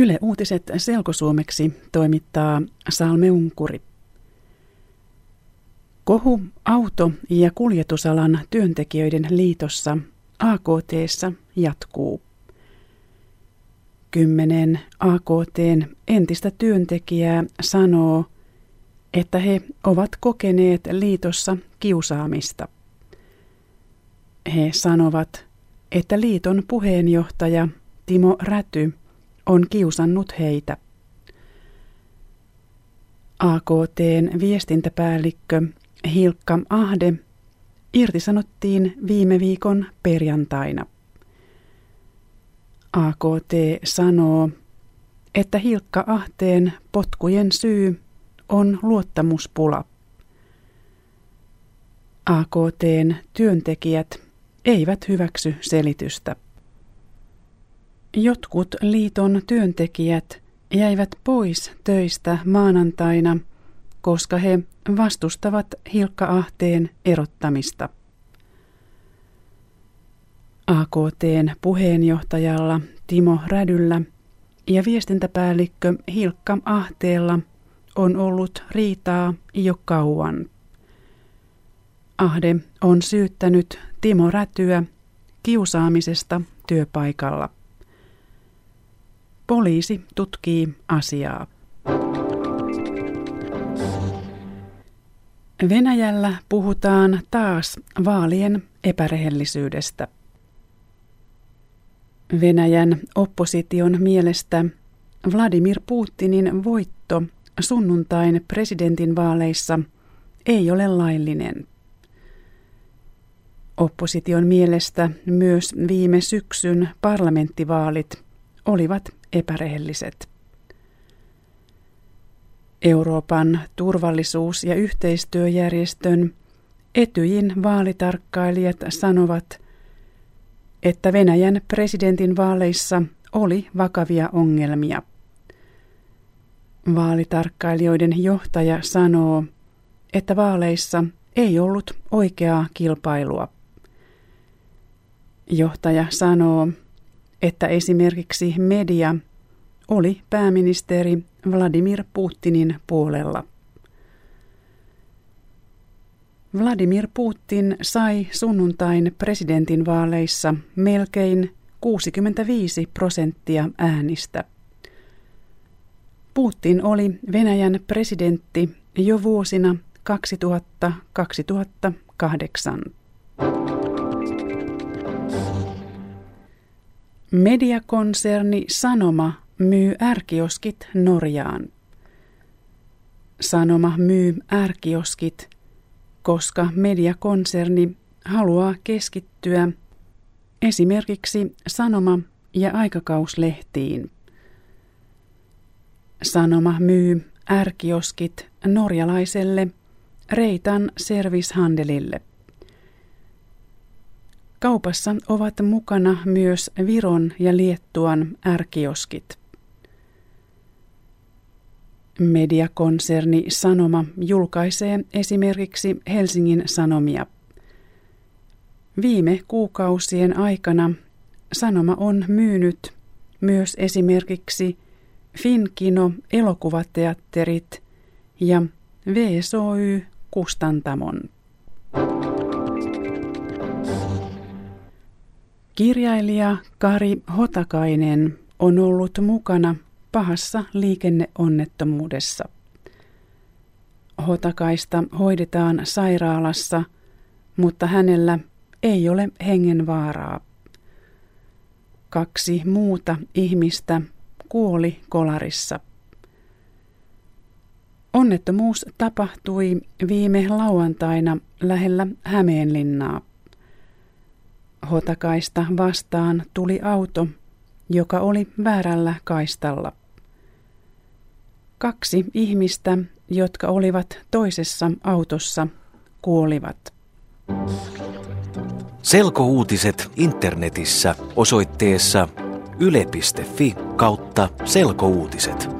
Yle Uutiset selkosuomeksi toimittaa Salme Unkuri. Kohu auto- ja kuljetusalan työntekijöiden liitossa AKT jatkuu. Kymmenen AKTn entistä työntekijää sanoo, että he ovat kokeneet liitossa kiusaamista. He sanovat, että liiton puheenjohtaja Timo Räty on kiusannut heitä. AKTn viestintäpäällikkö Hilkka Ahde irtisanottiin viime viikon perjantaina. AKT sanoo, että Hilkka Ahteen potkujen syy on luottamuspula. AKTn työntekijät eivät hyväksy selitystä. Jotkut liiton työntekijät jäivät pois töistä maanantaina, koska he vastustavat Hilkka Ahteen erottamista. AKTn puheenjohtajalla Timo Rädyllä ja viestintäpäällikkö Hilkka Ahteella on ollut riitaa jo kauan. Ahde on syyttänyt Timo Rätyä kiusaamisesta työpaikalla. Poliisi tutkii asiaa. Venäjällä puhutaan taas vaalien epärehellisyydestä. Venäjän opposition mielestä Vladimir Putinin voitto sunnuntain presidentinvaaleissa ei ole laillinen. Opposition mielestä myös viime syksyn parlamenttivaalit olivat epärehelliset. Euroopan turvallisuus- ja yhteistyöjärjestön Etyjin vaalitarkkailijat sanovat, että Venäjän presidentin vaaleissa oli vakavia ongelmia. Vaalitarkkailijoiden johtaja sanoo, että vaaleissa ei ollut oikeaa kilpailua. Johtaja sanoo, että esimerkiksi media oli pääministeri Vladimir Putinin puolella. Vladimir Putin sai sunnuntain presidentinvaaleissa melkein 65 prosenttia äänistä. Putin oli Venäjän presidentti jo vuosina 2000-2008. Mediakonserni Sanoma myy ärkioskit Norjaan. Sanoma myy ärkioskit, koska mediakonserni haluaa keskittyä esimerkiksi sanoma- ja aikakauslehtiin. Sanoma myy ärkioskit norjalaiselle Reitan Servicehandelille. Kaupassa ovat mukana myös Viron ja Liettuan ärkioskit. Mediakonserni Sanoma julkaisee esimerkiksi Helsingin Sanomia. Viime kuukausien aikana Sanoma on myynyt myös esimerkiksi Finkino elokuvateatterit ja VSOY Kustantamon. Kirjailija Kari Hotakainen on ollut mukana pahassa liikenneonnettomuudessa. Hotakaista hoidetaan sairaalassa, mutta hänellä ei ole hengenvaaraa. Kaksi muuta ihmistä kuoli kolarissa. Onnettomuus tapahtui viime lauantaina lähellä Hämeenlinnaa. Hotakaista vastaan tuli auto, joka oli väärällä kaistalla. Kaksi ihmistä, jotka olivat toisessa autossa, kuolivat. Selkouutiset internetissä osoitteessa yle.fi kautta selkouutiset.